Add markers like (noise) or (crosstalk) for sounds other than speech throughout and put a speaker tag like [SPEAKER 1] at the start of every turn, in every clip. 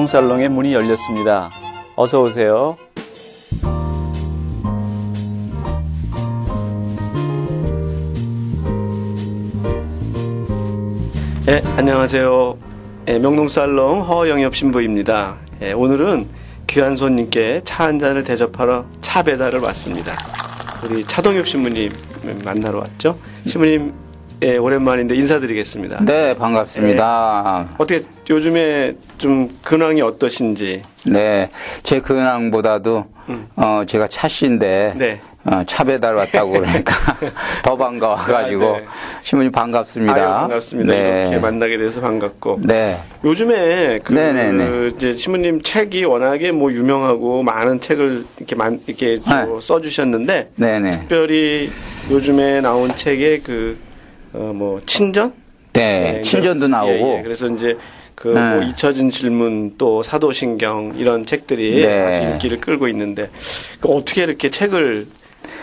[SPEAKER 1] 명동살롱의 문이 열렸습니다. 어서 오세요. 네, 안녕하세요. 네, 명동살롱 허영엽 신부입니다. 네, 오늘은 귀한 손님께 차 한 잔을 대접하러 차 배달을 왔습니다. 우리 차동엽 신부님 만나러 왔죠. 신부님 예, 오랜만인데 인사드리겠습니다.
[SPEAKER 2] 네, 반갑습니다.
[SPEAKER 1] 예. 어떻게 요즘에 좀 근황이 어떠신지?
[SPEAKER 2] 네, 제 근황보다도 음. 어 제가 차 씨인데 네. 어, 차 배달 왔다고 그러니까 (laughs) 더 반가워가지고 아, 네. 신부님 반갑습니다. 아유,
[SPEAKER 1] 반갑습니다. 네. 이렇게 만나게 돼서 반갑고. 네. 요즘에 그 네네네. 이제 신부님 책이 워낙에 뭐 유명하고 많은 책을 이렇게 만 이렇게 네. 써주셨는데 네네. 특별히 요즘에 나온 책에 그 어, 뭐, 친전?
[SPEAKER 2] 네, 네 친전도 나오고. 예, 예.
[SPEAKER 1] 그래서 이제 그 네. 뭐 잊혀진 질문 또 사도신경 이런 책들이 네. 인기를 끌고 있는데 그 어떻게 이렇게 책을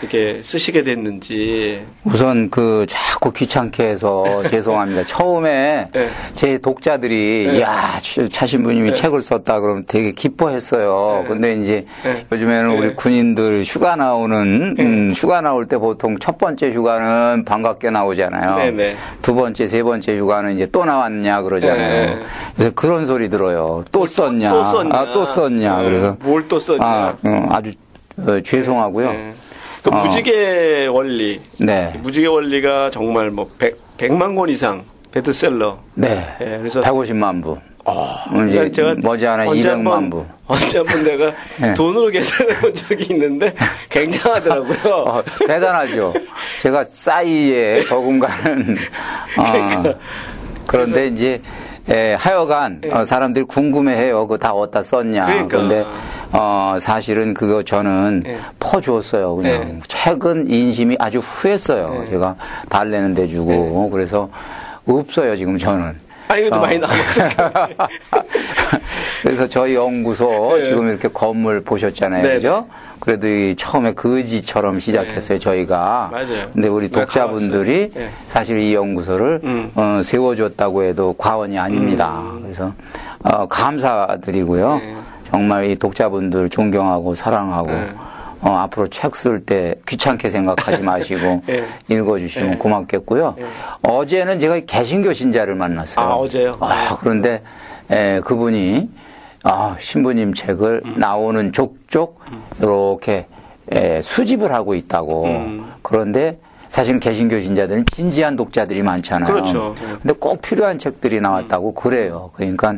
[SPEAKER 1] 이렇게 쓰시게 됐는지.
[SPEAKER 2] 우선 그 자꾸 귀찮게 해서 (laughs) 죄송합니다. 처음에 네. 제 독자들이 네. 야 차신부님이 네. 책을 썼다 그러면 되게 기뻐했어요. 네. 근데 이제 네. 요즘에는 우리 네. 군인들 휴가 나오는 음, 휴가 나올 때 보통 첫 번째 휴가는 반갑게 나오잖아요. 두 번째, 세 번째 휴가는 이제 또 나왔냐 그러잖아요. 그래서 그런 소리 들어요. 또 썼냐? 또 썼냐? 아, 또 썼냐? 그래서
[SPEAKER 1] 뭘 또 썼냐? 아,
[SPEAKER 2] 음, 아주 어, 죄송하고요.
[SPEAKER 1] 그 어. 무지개 원리. 네. 무지개 원리가 정말 뭐 100, 100만 권 이상 베스트셀러.
[SPEAKER 2] 네. 네. 그래서 150만 부. 어, 이제 제가 머지않아 200만 부.
[SPEAKER 1] 언제 한번 내가 (laughs) 네. 돈으로 계산해 본 적이 있는데 (laughs) 굉장하더라고요. 어,
[SPEAKER 2] 대단하죠. 제가 싸이에 버금가는. (laughs) 어, 그러니까. 그런데 이제 예, 하여간 예. 어, 사람들이 궁금해해요. 그거 다 어디다 썼냐. 그러니까. 그런데 어, 사실은 그거 저는 예. 퍼주었어요. 그냥 예. 최근 인심이 아주 후했어요. 예. 제가 달래는 데 주고 예. 그래서 없어요 지금 저는.
[SPEAKER 1] 아니, 이것도 어. 많이 남았어요. (laughs)
[SPEAKER 2] 그래서 저희 연구소 네. 지금 이렇게 건물 보셨잖아요. 네. 그죠? 그래도 이 처음에 거지처럼 시작했어요, 네. 저희가.
[SPEAKER 1] 맞아요.
[SPEAKER 2] 근데 우리 독자분들이 네. 사실 이 연구소를 음. 어, 세워줬다고 해도 과언이 아닙니다. 음. 그래서 어, 감사드리고요. 네. 정말 이 독자분들 존경하고 사랑하고 네. 어, 앞으로 책 쓸 때 귀찮게 생각하지 마시고 네. (laughs) 읽어주시면 네. 고맙겠고요. 네. 어제는 제가 개신교 신자를 만났어요.
[SPEAKER 1] 아, 어제요?
[SPEAKER 2] 아, 그런데 에, 그분이 아, 신부님 책을 음. 나오는 족족 이렇게 에, 수집을 하고 있다고. 음. 그런데 사실 개신교 신자들은 진지한 독자들이 많잖아요.
[SPEAKER 1] 그렇죠.
[SPEAKER 2] 근데 꼭 필요한 책들이 나왔다고 그래요. 그러니까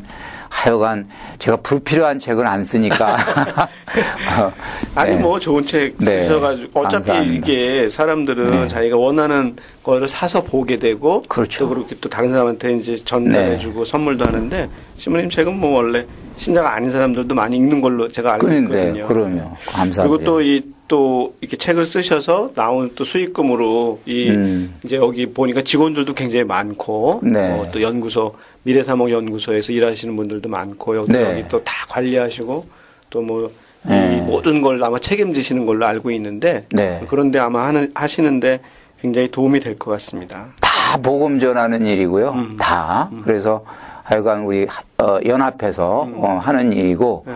[SPEAKER 2] 하여간 제가 불필요한 책은 안 쓰니까. (laughs)
[SPEAKER 1] 어, 아니, 네. 뭐 좋은 책 네. 쓰셔가지고. 어차피 감사합니다. 이게 사람들은 네. 자기가 원하는 거를 사서 보게 되고. 그렇죠. 또 그렇게 또 다른 사람한테 이제 전달해주고 네. 선물도 하는데, 신부님 책은 뭐 원래 신자가 아닌 사람들도 많이 읽는 걸로 제가 알고 있거든요.
[SPEAKER 2] 그럼요. 감사합니다.
[SPEAKER 1] 그리고 또 이 또 이렇게 책을 쓰셔서 나온 또 수익금으로 이 음. 이제 여기 보니까 직원들도 굉장히 많고 네. 어, 또 연구소 미래사목연구소에서 일하시는 분들도 많고 여기, 네. 여기 또다 관리하시고 또뭐 네. 모든 걸 아마 책임지시는 걸로 알고 있는데 네. 그런데 아마 하는 하시는데 굉장히 도움이 될 것 같습니다.
[SPEAKER 2] 다 복음 전하는 일이고요. 음. 다 음. 그래서 하여간 우리 어, 연합해서 음. 어, 하는 일이고 네.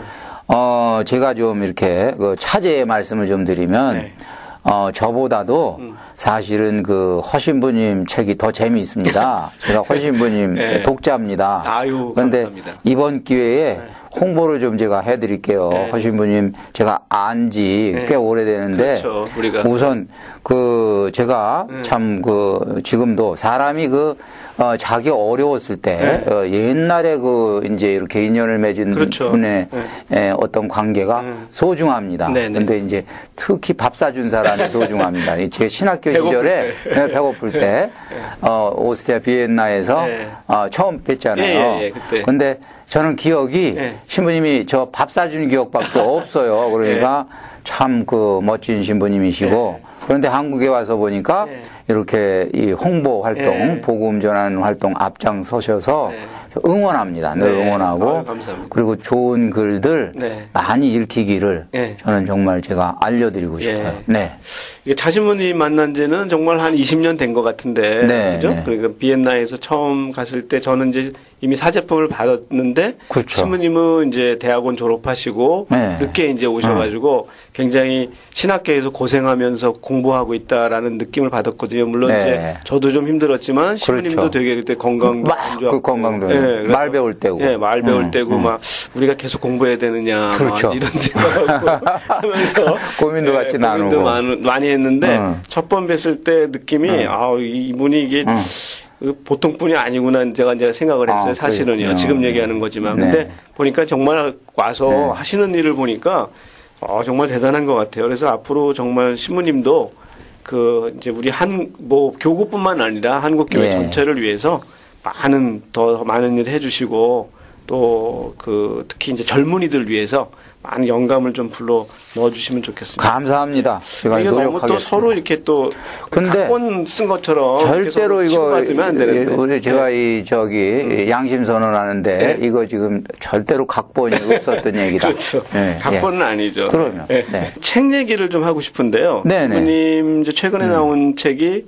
[SPEAKER 2] 어 제가 좀 이렇게 그 차제의 말씀을 좀 드리면. 네. 어, 저보다도 음. 사실은 그 허신부님 책이 더 재미있습니다. (laughs) 제가 허신부님 네. 독자입니다.
[SPEAKER 1] 아유,
[SPEAKER 2] 그런데 이번 기회에 네. 홍보를 좀 제가 해드릴게요. 네. 허신부님 제가 안지 네. 꽤 오래되는데
[SPEAKER 1] 그렇죠,
[SPEAKER 2] 우선 그 제가 네. 참그 지금도 사람이 그 어, 자기 어려웠을 때 네. 어, 옛날에 그 이제 이렇게 인연을 맺은 그렇죠. 분의 네. 에, 어떤 관계가 음. 소중합니다. 네, 네. 근데 이제 특히 밥 사준 사람이 소중합니다. 제 신학교 시절에 때. 네, 배고플 때 네. 어, 오스트리아 비엔나에서 네. 어, 처음 뵀잖아요. 예, 예, 예, 근데 저는 기억이 신부님이 저 밥 사준 기억밖에 (laughs) 없어요. 그러니까 참 그 멋진 신부님이시고 그런데 한국에 와서 보니까 네. 이렇게 이 홍보 활동, 네. 복음 전하는 활동 앞장서셔서 네. 응원합니다. 늘 네. 응원하고 아유, 그리고 좋은 글들 네. 많이 읽히기를 네. 저는 정말 제가 알려드리고 싶어요. 네.
[SPEAKER 1] 자신분이 만난 지는 정말 한 20년 된 것 같은데, 그죠? 그러니까 비엔나에서 처음 갔을 때 저는 이제 이미 사제품을 받았는데 그렇죠. 신부님은 이제 대학원 졸업하시고 네. 늦게 이제 오셔가지고 어. 굉장히 신학계에서 고생하면서 공부하고 있다라는 느낌을 받았거든요. 물론 네. 이제 저도 좀 힘들었지만 신부님도 그렇죠. 되게 그때 건강도
[SPEAKER 2] 그 건강도 네, 말 배울 때고,
[SPEAKER 1] 네, 말 배울 음, 때고 음. 막 우리가 계속 공부해야 되느냐 그렇죠. 이런 생각을 (laughs) 하면서
[SPEAKER 2] 고민도 네, 같이 나누고
[SPEAKER 1] 많이 했는데 음. 첫번 뵀을 때 느낌이 음. 아 이분이 이게 음. 그 보통 분이 아니구나 제가 이제 생각을 했어요. 아, 사실은요. 그래요. 지금 얘기하는 거지만. 네. 근데 보니까 정말 와서 네. 하시는 일을 보니까 어, 정말 대단한 것 같아요. 그래서 앞으로 정말 신부님도 그 이제 우리 한 뭐 교구뿐만 아니라 한국 교회 네. 전체를 위해서 많은 더 많은 일을 해주시고 또 그 특히 이제 젊은이들 위해서 많은 영감을 좀 불러 넣어주시면 좋겠습니다.
[SPEAKER 2] 감사합니다.
[SPEAKER 1] 제가 이게 너무 또 서로 이렇게 또 근데 각본 쓴 것처럼
[SPEAKER 2] 절대로 이거. 우리 제가 네. 이 저기 음. 양심 선언하는데 네. 이거 지금 절대로 각본이 (laughs) 없었던 얘기다.
[SPEAKER 1] 그렇죠. 네. 각본은 예. 아니죠.
[SPEAKER 2] 그러면 네. 네.
[SPEAKER 1] 책 얘기를 좀 하고 싶은데요. 네, 네. 부모님 이제 최근에 음. 나온 책이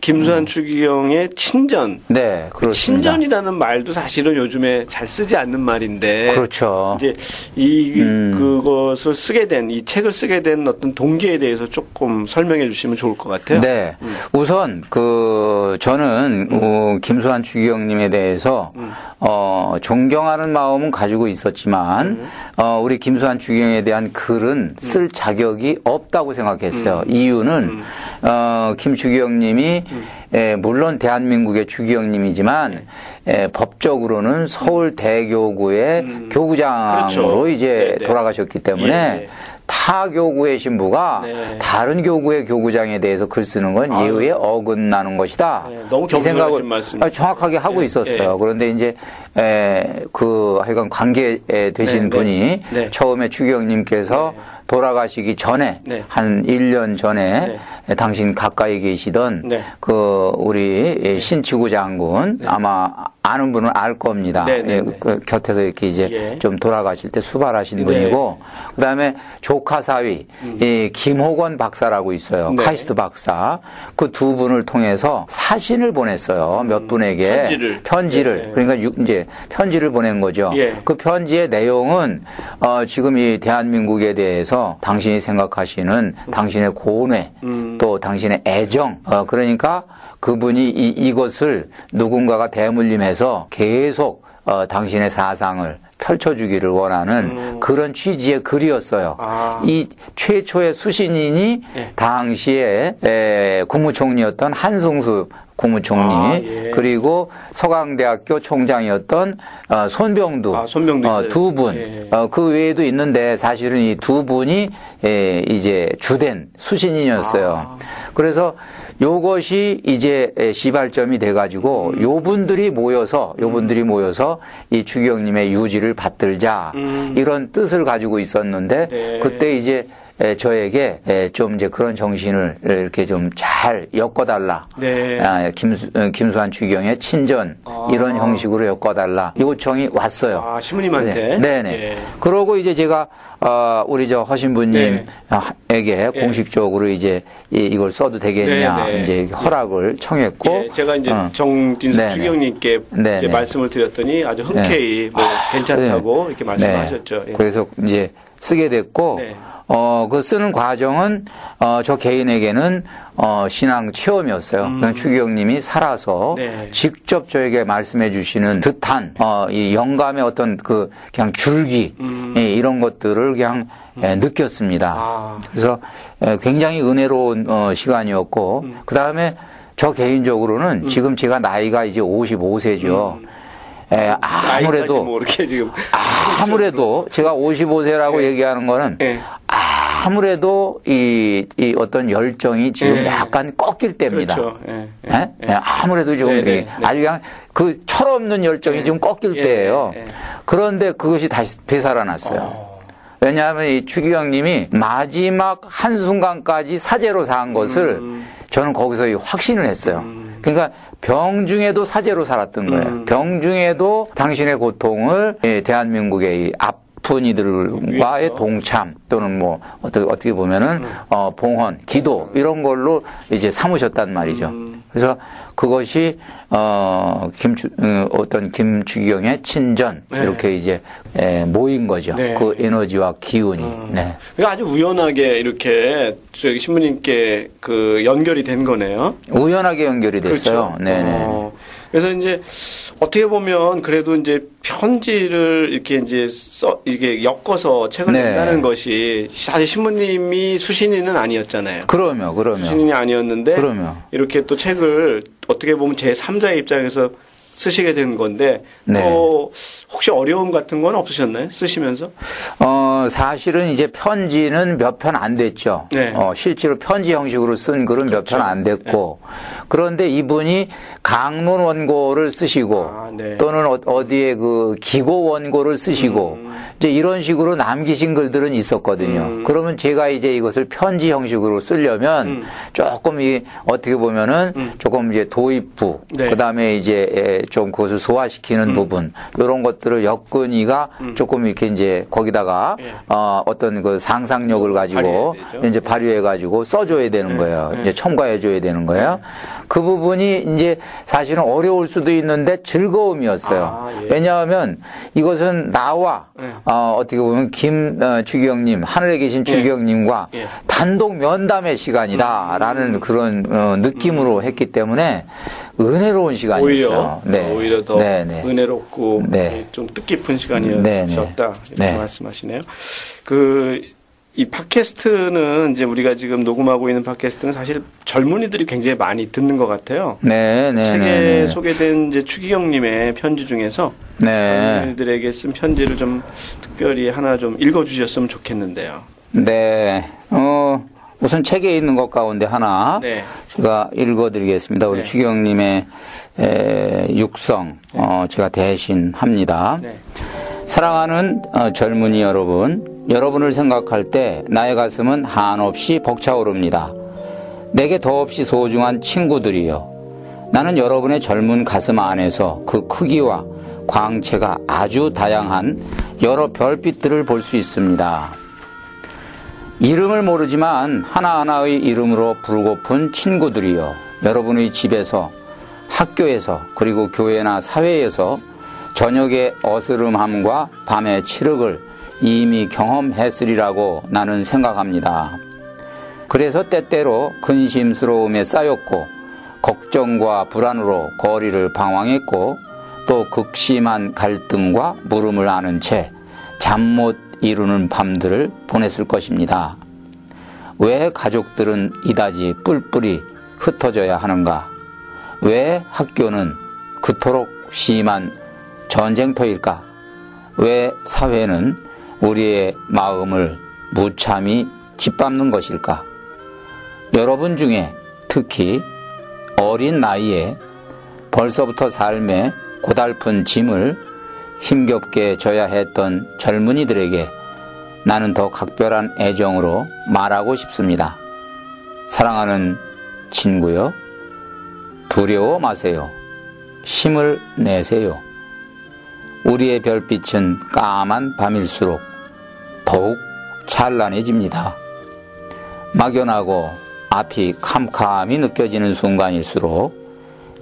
[SPEAKER 1] 김수환 음. 추기경의 친전.
[SPEAKER 2] 네,
[SPEAKER 1] 그 친전이라는 말도 사실은 요즘에 잘 쓰지 않는 말인데.
[SPEAKER 2] 그렇죠.
[SPEAKER 1] 이제 이 음. 그것을 쓰게 된 이 책을 쓰게 된 어떤 동기에 대해서 조금 설명해 주시면 좋을 것 같아요.
[SPEAKER 2] 네. 음. 우선 그 저는 음. 어, 김수환 추기경님에 대해서 음. 어, 존경하는 마음은 가지고 있었지만 음. 어, 우리 김수환 추기경에 대한 글은 쓸 자격이 없다고 생각했어요. 이유는 어, 김 추기경님이 음. 에, 물론 대한민국의 주기영님이지만 네. 에, 법적으로는 서울 대교구의 음. 교구장으로 그렇죠. 이제 네, 네. 돌아가셨기 때문에 예, 예. 타 교구의 신부가 네. 다른 교구의 교구장에 대해서 글 쓰는 건 아유. 예의에 어긋나는 것이다. 네,
[SPEAKER 1] 너무 이 생각을 말씀.
[SPEAKER 2] 정확하게 하고 네, 있었어요. 그런데 이제 에, 그 하여간 관계 되신 분이 처음에 추기영님께서 돌아가시기 전에 네. 한 1년 전에 네. 당신 가까이 계시던 네. 그 우리 신치구 장군 네. 아마 아는 분은 알 겁니다. 네, 네, 예, 그 곁에서 이렇게 이제 예. 좀 돌아가실 때 수발하신 분이고 그 다음에 조카 사위 음. 이 김호건 박사라고 있어요. 카이스트 박사 그 두 분을 통해서 사신을 보냈어요. 몇 음. 분에게
[SPEAKER 1] 편지를
[SPEAKER 2] 편지를 그러니까 이제 편지를 보낸 거죠. 예. 그 편지의 내용은 어 지금 이 대한민국에 대해서 당신이 생각하시는 당신의 고뇌 음. 또 당신의 애정 어, 그러니까 그분이 이, 이것을 누군가가 대물림해서 계속 어, 당신의 사상을 펼쳐주기를 원하는 음. 그런 취지의 글이었어요. 아. 이 최초의 수신인이 네. 당시에 에, 국무총리였던 한승수 국무총리 아, 예. 그리고 서강대학교 총장이었던 어, 손병두, 아, 손병두 어, 두 분. 예. 어, 그 외에도 있는데 사실은 이 두 분이 예, 이제 주된 수신인이었어요. 아. 그래서 요것이 이제 시발점이 돼가지고 음. 요 분들이 모여서 요 분들이 음. 모여서 이 추기경님의 유지를 받들자 음. 이런 뜻을 가지고 있었는데 네. 그때 이제 저에게 좀 이제 그런 정신을 이렇게 좀 잘 엮어달라. 네. 아, 김수, 어, 김수환 추경의 친전 아. 이런 형식으로 엮어달라. 요청이 왔어요.
[SPEAKER 1] 아, 신부님한테?
[SPEAKER 2] 네. 네. 그러고 이제 제가 어, 우리 저 허신부님에게 네. 공식적으로 이제 이, 걸 써도 되겠냐 네, 네. 이제 허락을 청했고 예,
[SPEAKER 1] 제가 이제 어. 정진수 추경님께 말씀을 드렸더니 아주 흔쾌히 뭐 괜찮다고 이렇게 말씀하셨죠.
[SPEAKER 2] 예. 그래서 이제 쓰게 됐고. 어, 그 쓰는 과정은, 어, 저 개인에게는, 어, 신앙 체험이었어요. 음. 추기경님이 살아서 네. 직접 저에게 말씀해 주시는 듯한, 어, 이 영감의 어떤 그, 그냥 줄기, 음. 예, 이런 것들을 그냥 음. 예, 느꼈습니다. 아. 그래서 예, 굉장히 은혜로운, 어, 시간이었고, 음. 그 다음에 저 개인적으로는 음. 지금 제가 나이가 이제 55세죠. 예, 아무래도
[SPEAKER 1] 뭐 이렇게 지금
[SPEAKER 2] 아무래도 (laughs) 제가 55세라고 예. 얘기하는 거는 예. 아무래도 이, 이 어떤 열정이 지금 예. 약간 꺾일 때입니다. 그렇죠. 예. 예. 예. 아무래도 좀 네, 네, 네. 아주 그냥 그 철없는 열정이 좀 꺾일 때예요. 그런데 그것이 다시 되살아났어요. 어. 왜냐하면 이 추기경님이 마지막 한 순간까지 사제로 사한 것을 음. 저는 거기서 확신을 했어요. 음. 그러니까 병 중에도 사제로 살았던 거예요. 음. 병 중에도 당신의 고통을 대한민국의 아픈 이들과의 동참 또는 뭐 어떻게 어떻게 보면은 음. 어 봉헌, 기도 이런 걸로 이제 삼으셨단 말이죠. 음. 그래서 그것이 어 김주 어, 어떤 김주경의 친전 네. 이렇게 이제 에, 모인 거죠. 네. 그 에너지와 기운이. 음. 네.
[SPEAKER 1] 아주 우연하게 이렇게 저기 신부님께 그 연결이 된 거네요.
[SPEAKER 2] 우연하게 연결이 됐어요. 그렇죠. 네. 어.
[SPEAKER 1] 그래서 이제 어떻게 보면 그래도 이제 편지를 이렇게 이제 써 이게 엮어서 책을 네. 낸다는 것이 사실 신부님이 수신인은 아니었잖아요.
[SPEAKER 2] 그러면 그러면
[SPEAKER 1] 수신인이 아니었는데 그러면 이렇게 또 책을 어떻게 보면 제 3자의 입장에서 쓰시게 된 건데 네. 또 혹시 어려움 같은 건 없으셨나요? 쓰시면서?
[SPEAKER 2] 어 사실은 이제 편지는 몇 편 안 됐죠. 네. 어 실제로 편지 형식으로 쓴 글은 그렇죠. 몇편 안 됐고 네. 그런데 이분이 강론 원고를 쓰시고 아, 네. 또는 어, 디에그 기고 원고를 쓰시고 음. 이제 이런 식으로 남기신 글들은 있었거든요. 음. 그러면 제가 이제 이것을 편지 형식으로 쓰려면 음. 조금 이 어떻게 보면은 음. 조금 이제 도입부 네. 그다음에 이제 좀 그것을 소화시키는 음. 부분 이런 것들을 엮은이가 음. 조금 이렇게 이제 거기다가 예. 어, 어떤 그 상상력을 가지고 이제 발휘해 가지고 써줘야 되는 네. 거예요. 네. 이제 첨가해 줘야 되는 거예요. 네. 그 부분이 이제 사실은 어려울 수도 있는데 즐거움이었어요. 아, 예. 왜냐하면 이것은 나와 네. 어, 어떻게 보면 김주경님 어, 하늘에 계신 주경님과 예. 예. 단독 면담의 시간이다라는 음. 그런 어, 느낌으로 음. 했기 때문에 은혜로운 시간이었어요.
[SPEAKER 1] 오히려, 네. 오히려 더 네네. 네. 은혜롭고 네. 좀 뜻깊은 시간이었다 네, 네. 이렇게 네. 말씀하시네요. 그 이 팟캐스트는 이제 우리가 지금 녹음하고 있는 팟캐스트는 사실 젊은이들이 굉장히 많이 듣는 것 같아요. 네, 네. 책에. 소개된 이제 추기경님의 편지 중에서 네. 젊은이들에게 쓴 편지를 좀 특별히 하나 좀 읽어주셨으면 좋겠는데요.
[SPEAKER 2] 네. 어, 우선 책에 있는 것 가운데 하나 네. 제가 읽어드리겠습니다. 우리 네. 추기경님의 육성 어, 제가 대신 합니다. 네. 사랑하는 어, 젊은이 여러분. 여러분을 생각할 때 나의 가슴은 한없이 벅차오릅니다. 내게 더없이 소중한 친구들이요. 나는 여러분의 젊은 가슴 안에서 그 크기와 광채가 아주 다양한 여러 별빛들을 볼 수 있습니다. 이름을 모르지만 하나하나의 이름으로 불고픈 친구들이요. 여러분의 집에서, 학교에서, 그리고 교회나 사회에서 저녁의 어스름함과 밤의 칠흑을 이미 경험했으리라고 나는 생각합니다. 그래서 때때로 근심스러움에 쌓였고 걱정과 불안으로 거리를 방황했고 또 극심한 갈등과 물음을 아는 채 잠 못 이루는 밤들을 보냈을 것입니다. 왜 가족들은 이다지 뿔뿔이 흩어져야 하는가? 왜 학교는 그토록 심한 전쟁터일까? 왜 사회는 우리의 마음을 무참히 짓밟는 것일까? 여러분 중에 특히 어린 나이에 벌써부터 삶의 고달픈 짐을 힘겹게 져야 했던 젊은이들에게 나는 더 각별한 애정으로 말하고 싶습니다. 사랑하는 친구요. 두려워 마세요. 힘을 내세요. 우리의 별빛은 까만 밤일수록 더욱 찬란해집니다. 막연하고 앞이 캄캄이 느껴지는 순간일수록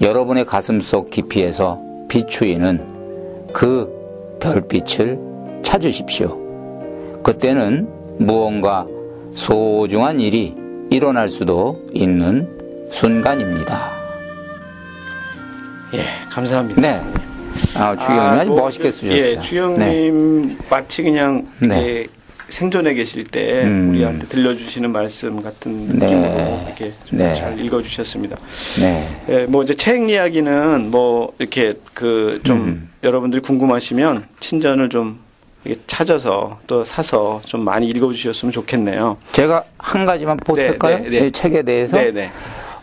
[SPEAKER 2] 여러분의 가슴 속 깊이에서 비추이는 그 별빛을 찾으십시오. 그때는 무언가 소중한 일이 일어날 수도 있는 순간입니다.
[SPEAKER 1] 예, 감사합니다.
[SPEAKER 2] 네. 아, 주영님 아, 아주 뭐, 멋있게 쓰셨어요. 예,
[SPEAKER 1] 주영님 네. 마치 그냥 네. 예, 생존에 계실 때 음. 우리한테 들려주시는 말씀 같은 네. 느낌으로 이렇게 네. 잘 읽어주셨습니다. 네. 예, 뭐 이제 책 이야기는 뭐 이렇게 그좀 음. 여러분들이 궁금하시면 친전을 좀 찾아서 또 사서 좀 많이 읽어주셨으면 좋겠네요.
[SPEAKER 2] 제가 한 가지만 보탤까요? 네, 네, 네. 책에 대해서. 네, 네.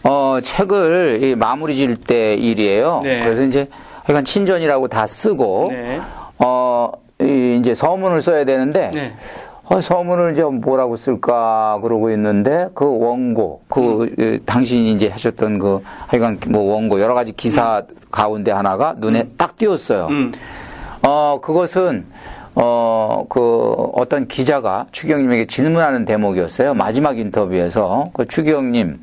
[SPEAKER 2] 어, 책을 마무리 지을 때 일이에요. 네. 그래서 이제 그러니까 친전이라고 다 쓰고 네. 어 이제 서문을 써야 되는데 네. 어, 서문을 이제 뭐라고 쓸까 그러고 있는데 그 원고 그 음. 당신이 이제 하셨던 그 하여간 뭐 원고 여러 가지 기사 음. 가운데 하나가 눈에 음. 딱 띄었어요. 음. 어 그것은 어, 그, 어떤 기자가 추경님에게 질문하는 대목이었어요. 마지막 인터뷰에서. 그 추경님,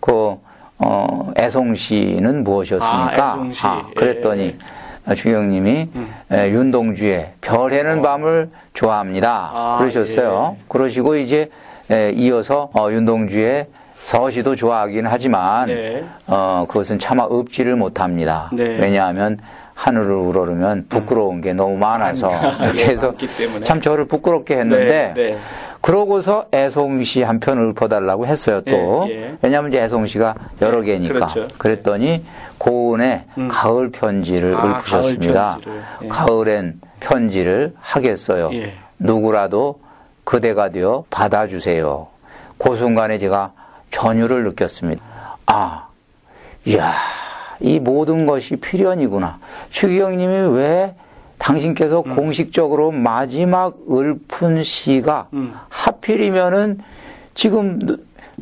[SPEAKER 2] 그, 어, 애송시는 무엇이었습니까?
[SPEAKER 1] 아. 아,
[SPEAKER 2] 그랬더니 예. 주경님이 음. 윤동주의 별해는 어. 밤을 좋아합니다. 아, 그러셨어요. 예. 그러시고 이제 이어서 어, 윤동주의 서시도 좋아하긴 하지만 네. 어, 그것은 차마 읊지를 못합니다. 네. 왜냐하면 하늘을 우러르면 부끄러운 게 너무 많아서 (laughs) 이렇게 해서 참 저를 부끄럽게 했는데 네, 네. 그러고서 애송 시 한 편을 읊어달라고 했어요 또. 예, 예. 왜냐하면 이제 애송 시가 여러 네, 개니까. 그렇죠. 그랬더니 고은의 음. 가을 편지를 아, 읊으셨습니다. 가을 가을엔 편지를 하겠어요. 예. 누구라도 그대가 되어 받아주세요. 그 순간에 제가 전율을 느꼈습니다. 아 이야 이 모든 것이 필연이구나. 추기경님이 왜 당신께서 음. 공식적으로 마지막 읊은 시가 음. 하필이면은 지금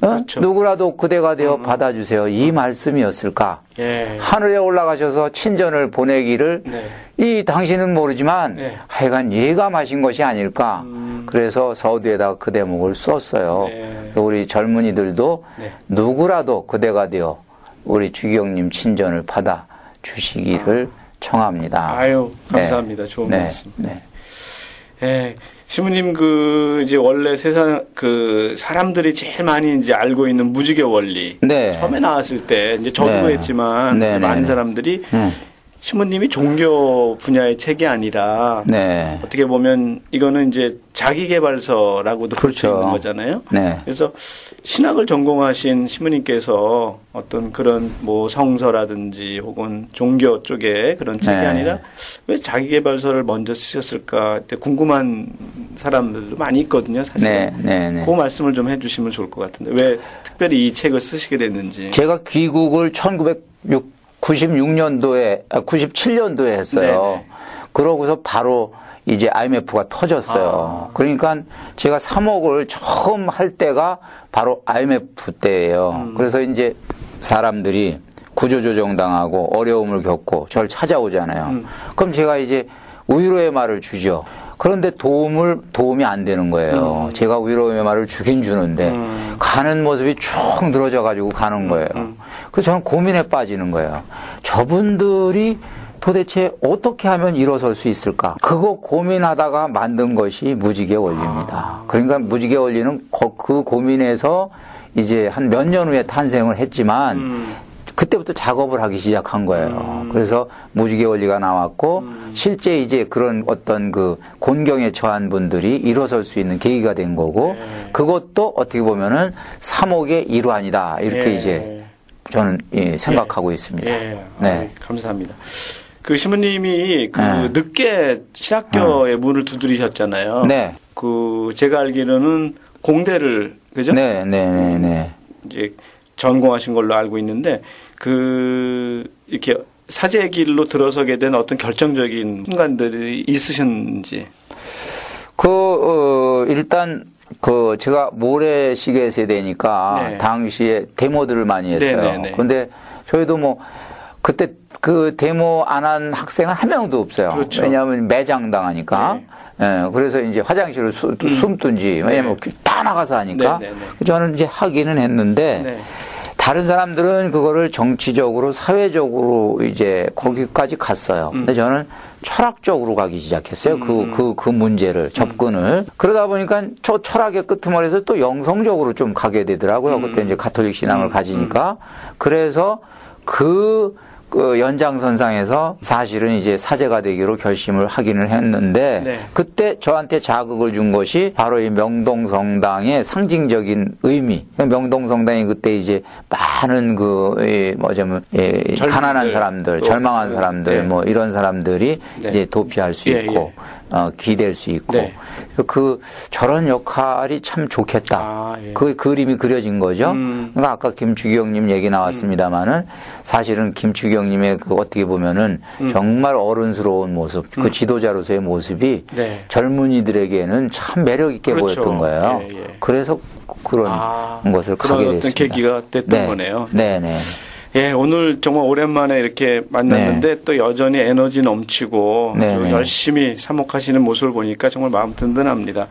[SPEAKER 2] 어? 그렇죠. 누구라도 그대가 되어 음. 받아주세요. 이 음. 말씀이었을까? 예. 하늘에 올라가셔서 친전을 보내기를 네. 이 당신은 모르지만 네. 하여간 예감하신 것이 아닐까? 음. 그래서 서두에다가 그 대목을 썼어요. 네. 우리 젊은이들도 네. 누구라도 그대가 되어 우리 주기영님 친전을 받아 주시기를 아. 청합니다.
[SPEAKER 1] 아유 감사합니다. 네. 좋은 네. 말씀. 네. 예, 시부님 그 이제 원래 세상 그 사람들이 제일 많이 이제 알고 있는 무지개 원리. 네. 처음에 나왔을 때 이제 저도 네. 했지만 네, 네, 많은 사람들이 음. 신부님이 종교 분야의 책이 아니라 네. 어떻게 보면 이거는 이제 자기 개발서라고도 그렇죠. 볼수 있는 거잖아요. 네. 그래서 신학을 전공하신 신부님께서 어떤 그런 뭐 성서라든지 혹은 종교 쪽에 그런 책이 네. 아니라 왜 자기 개발서를 먼저 쓰셨을까 궁금한 사람들도 많이 있거든요. 사실. 네. 네. 네. 그 말씀을 좀 해주시면 좋을 것 같은데 왜 특별히 이 책을 쓰시게 됐는지.
[SPEAKER 2] 제가 귀국을 1906 96년도에, 97년도에 아, 했어요. 네네. 그러고서 바로 이제 IMF가 터졌어요. 아. 그러니까 제가 3억을 처음 할 때가 바로 IMF 때예요. 음. 그래서 이제 사람들이 구조조정 당하고 어려움을 겪고 저를 찾아오잖아요. 음. 그럼 제가 이제 위로의 말을 주죠. 그런데 도움을 도움이 안 되는 거예요. 음. 제가 위로의 말을 주긴 주는데 음. 가는 모습이 쭉 늘어져 가지고 가는 거예요. 음. 그래서 저는 고민에 빠지는 거예요. 저분들이 도대체 어떻게 하면 일어설 수 있을까? 그거 고민하다가 만든 것이 무지개 원리입니다. 아. 그러니까 무지개 원리는 그 고민에서 이제 한 몇 년 후에 탄생을 했지만 음. 그때부터 작업을 하기 시작한 거예요. 음. 그래서 무지개 원리가 나왔고 음. 실제 이제 그런 어떤 그 곤경에 처한 분들이 일어설 수 있는 계기가 된 거고 네. 그것도 어떻게 보면은 3억의 일환이다 이렇게 네. 이제 저는 예, 생각하고 예. 있습니다. 예.
[SPEAKER 1] 네, 아, 감사합니다. 그 시부님이 그 네. 늦게 신학교의 어. 문을 두드리셨잖아요. 네. 그 제가 알기로는 공대를 그죠?
[SPEAKER 2] 네, 네, 네, 네.
[SPEAKER 1] 이제 전공하신 걸로 알고 있는데 그 이렇게 사제 길로 들어서게 된 어떤 결정적인 순간들이 있으셨는지.
[SPEAKER 2] 그 어, 일단 그 제가 모래시계 세대니까 네. 당시에 데모들을 많이 했어요. 네네네. 네, 네. 근데 저희도 뭐 그때 그 데모 안 한 학생은 한 명도 없어요. 그렇죠. 왜냐하면 매장 당하니까. 네. 예, 그래서 이제 화장실을 수, 음. 숨든지 왜냐면 네. 다 나가서 하니까. 네네네. 저는 이제 하기는 했는데 네. 다른 사람들은 그거를 정치적으로 사회적으로 이제 거기까지 갔어요. 음. 근데 저는 철학적으로 가기 시작했어요. 그, 음. 그, 그, 그 문제를, 접근을. 음. 그러다 보니까 저 철학의 끄트머리에서 또 영성적으로 좀 가게 되더라고요. 음. 그때 이제 가톨릭 신앙을 음. 가지니까. 그래서 그, 그 연장선상에서 사실은 이제 사제가 되기로 결심을 하기는 했는데 네. 그때 저한테 자극을 준 것이 바로 이 명동성당의 상징적인 의미. 명동성당이 그때 이제 많은 그 뭐냐면 예, 가난한 사람들, 절망한 사람들 네. 뭐 이런 사람들이 네. 이제 도피할 수 예, 있고 예. 어, 기댈 수 있고 네. 그 저런 역할이 참 좋겠다. 아, 예. 그 그림이 그려진 거죠. 음. 그러니까 아까 김주경님 얘기 나왔습니다마는 음. 사실은 김주경님의 그 어떻게 보면은 음. 정말 어른스러운 모습, 그 음. 지도자로서의 모습이 네. 젊은이들에게는 참 매력 있게 그렇죠. 보였던 거예요. 예, 예. 그래서 그런 아, 것을 가게 됐습니다. 어떤
[SPEAKER 1] 계기가 됐던
[SPEAKER 2] 네.
[SPEAKER 1] 거네요.
[SPEAKER 2] 네, 네.
[SPEAKER 1] 예, 오늘 정말 오랜만에 이렇게 만났는데 네. 또 여전히 에너지 넘치고 네, 네. 열심히 사목하시는 모습을 보니까 정말 마음 든든합니다.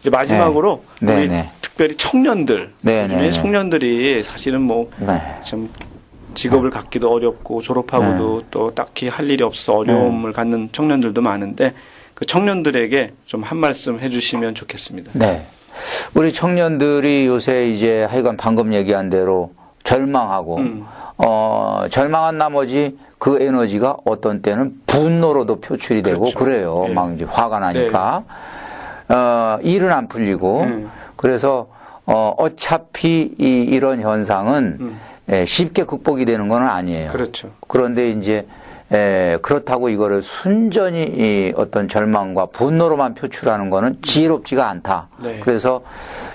[SPEAKER 1] 이제 마지막으로 네. 우리 네, 네. 특별히 청년들. 요즘에 청년들이 사실은 네. 직업을 네. 갖기도 어렵고 졸업하고도 네. 또 딱히 할 일이 없어 어려움을 네. 갖는 청년들도 많은데 그 청년들에게 좀 한 말씀 해주시면 좋겠습니다.
[SPEAKER 2] 네. 우리 청년들이 요새 이제 하여간 방금 얘기한 대로 절망하고 음. 어 절망한 나머지 그 에너지가 어떤 때는 분노로도 표출이 되고 그렇죠. 그래요. 네. 막 이제 화가 나니까 네. 어 일은 안 풀리고 음. 그래서 어 어차피 이 이런 현상은 음. 예, 쉽게 극복이 되는 건 아니에요.
[SPEAKER 1] 그렇죠.
[SPEAKER 2] 그런데 이제 에, 예, 그렇다고 이거를 순전히 이 어떤 절망과 분노로만 표출하는 거는 지혜롭지가 않다. 네. 그래서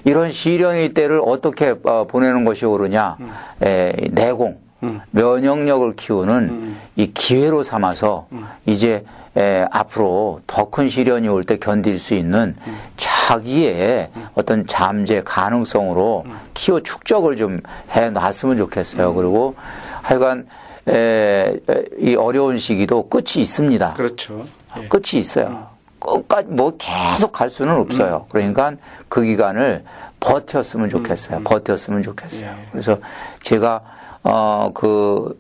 [SPEAKER 2] 이런 시련의 때를 어떻게 어, 보내는 것이 옳으냐, 음. 에, 예, 내공, 음. 면역력을 키우는 음. 이 기회로 삼아서 음. 이제 에, 앞으로 더 큰 시련이 올 때 견딜 수 있는 음. 자기의 음. 어떤 잠재 가능성으로 키워 축적을 좀 해 놨으면 좋겠어요. 그리고 하여간 에, 이 어려운 시기도 끝이 있습니다.
[SPEAKER 1] 그렇죠.
[SPEAKER 2] 예. 끝이 있어요. 끝까지 뭐 계속 갈 수는 없어요. 음. 그러니까 그 기간을 버텼으면 좋겠어요. 음. 음. 버텼으면 좋겠어요. 예. 그래서 제가 어 그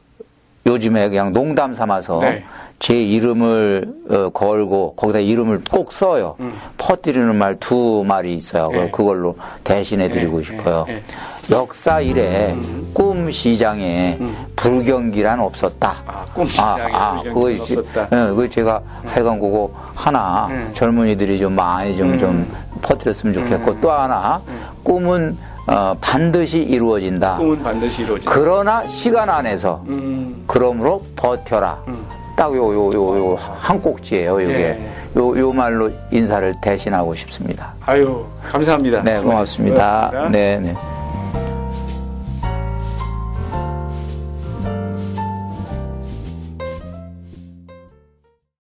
[SPEAKER 2] 요즘에 그냥 농담 삼아서 네. 제 이름을 어, 걸고 거기다 이름을 꼭 써요. 음. 퍼뜨리는 말두 말이 있어요. 예. 그걸로 대신해 드리고 예. 싶어요. 예. 역사 이래 음. 꿈 시장에 음. 불경기란 없었다.
[SPEAKER 1] 아, 꿈 시장에 아, 아, 그거 없었다.
[SPEAKER 2] 예, 그거 제가 음. 하여간 그거 하나 음. 젊은이들이 좀 많이 좀, 좀 음. 퍼뜨렸으면 좋겠고 음. 또 하나 꿈은 어, 반드시 이루어진다.
[SPEAKER 1] 꿈은 반드시 이루어진다.
[SPEAKER 2] 그러나 시간 안에서 그러므로 버텨라. 딱요 요 요 요 한 꼭지예요. 이게 예. 요, 요 말로 인사를 대신하고 싶습니다.
[SPEAKER 1] 아유 감사합니다.
[SPEAKER 2] 네 고맙습니다. 고맙습니다. 네 네.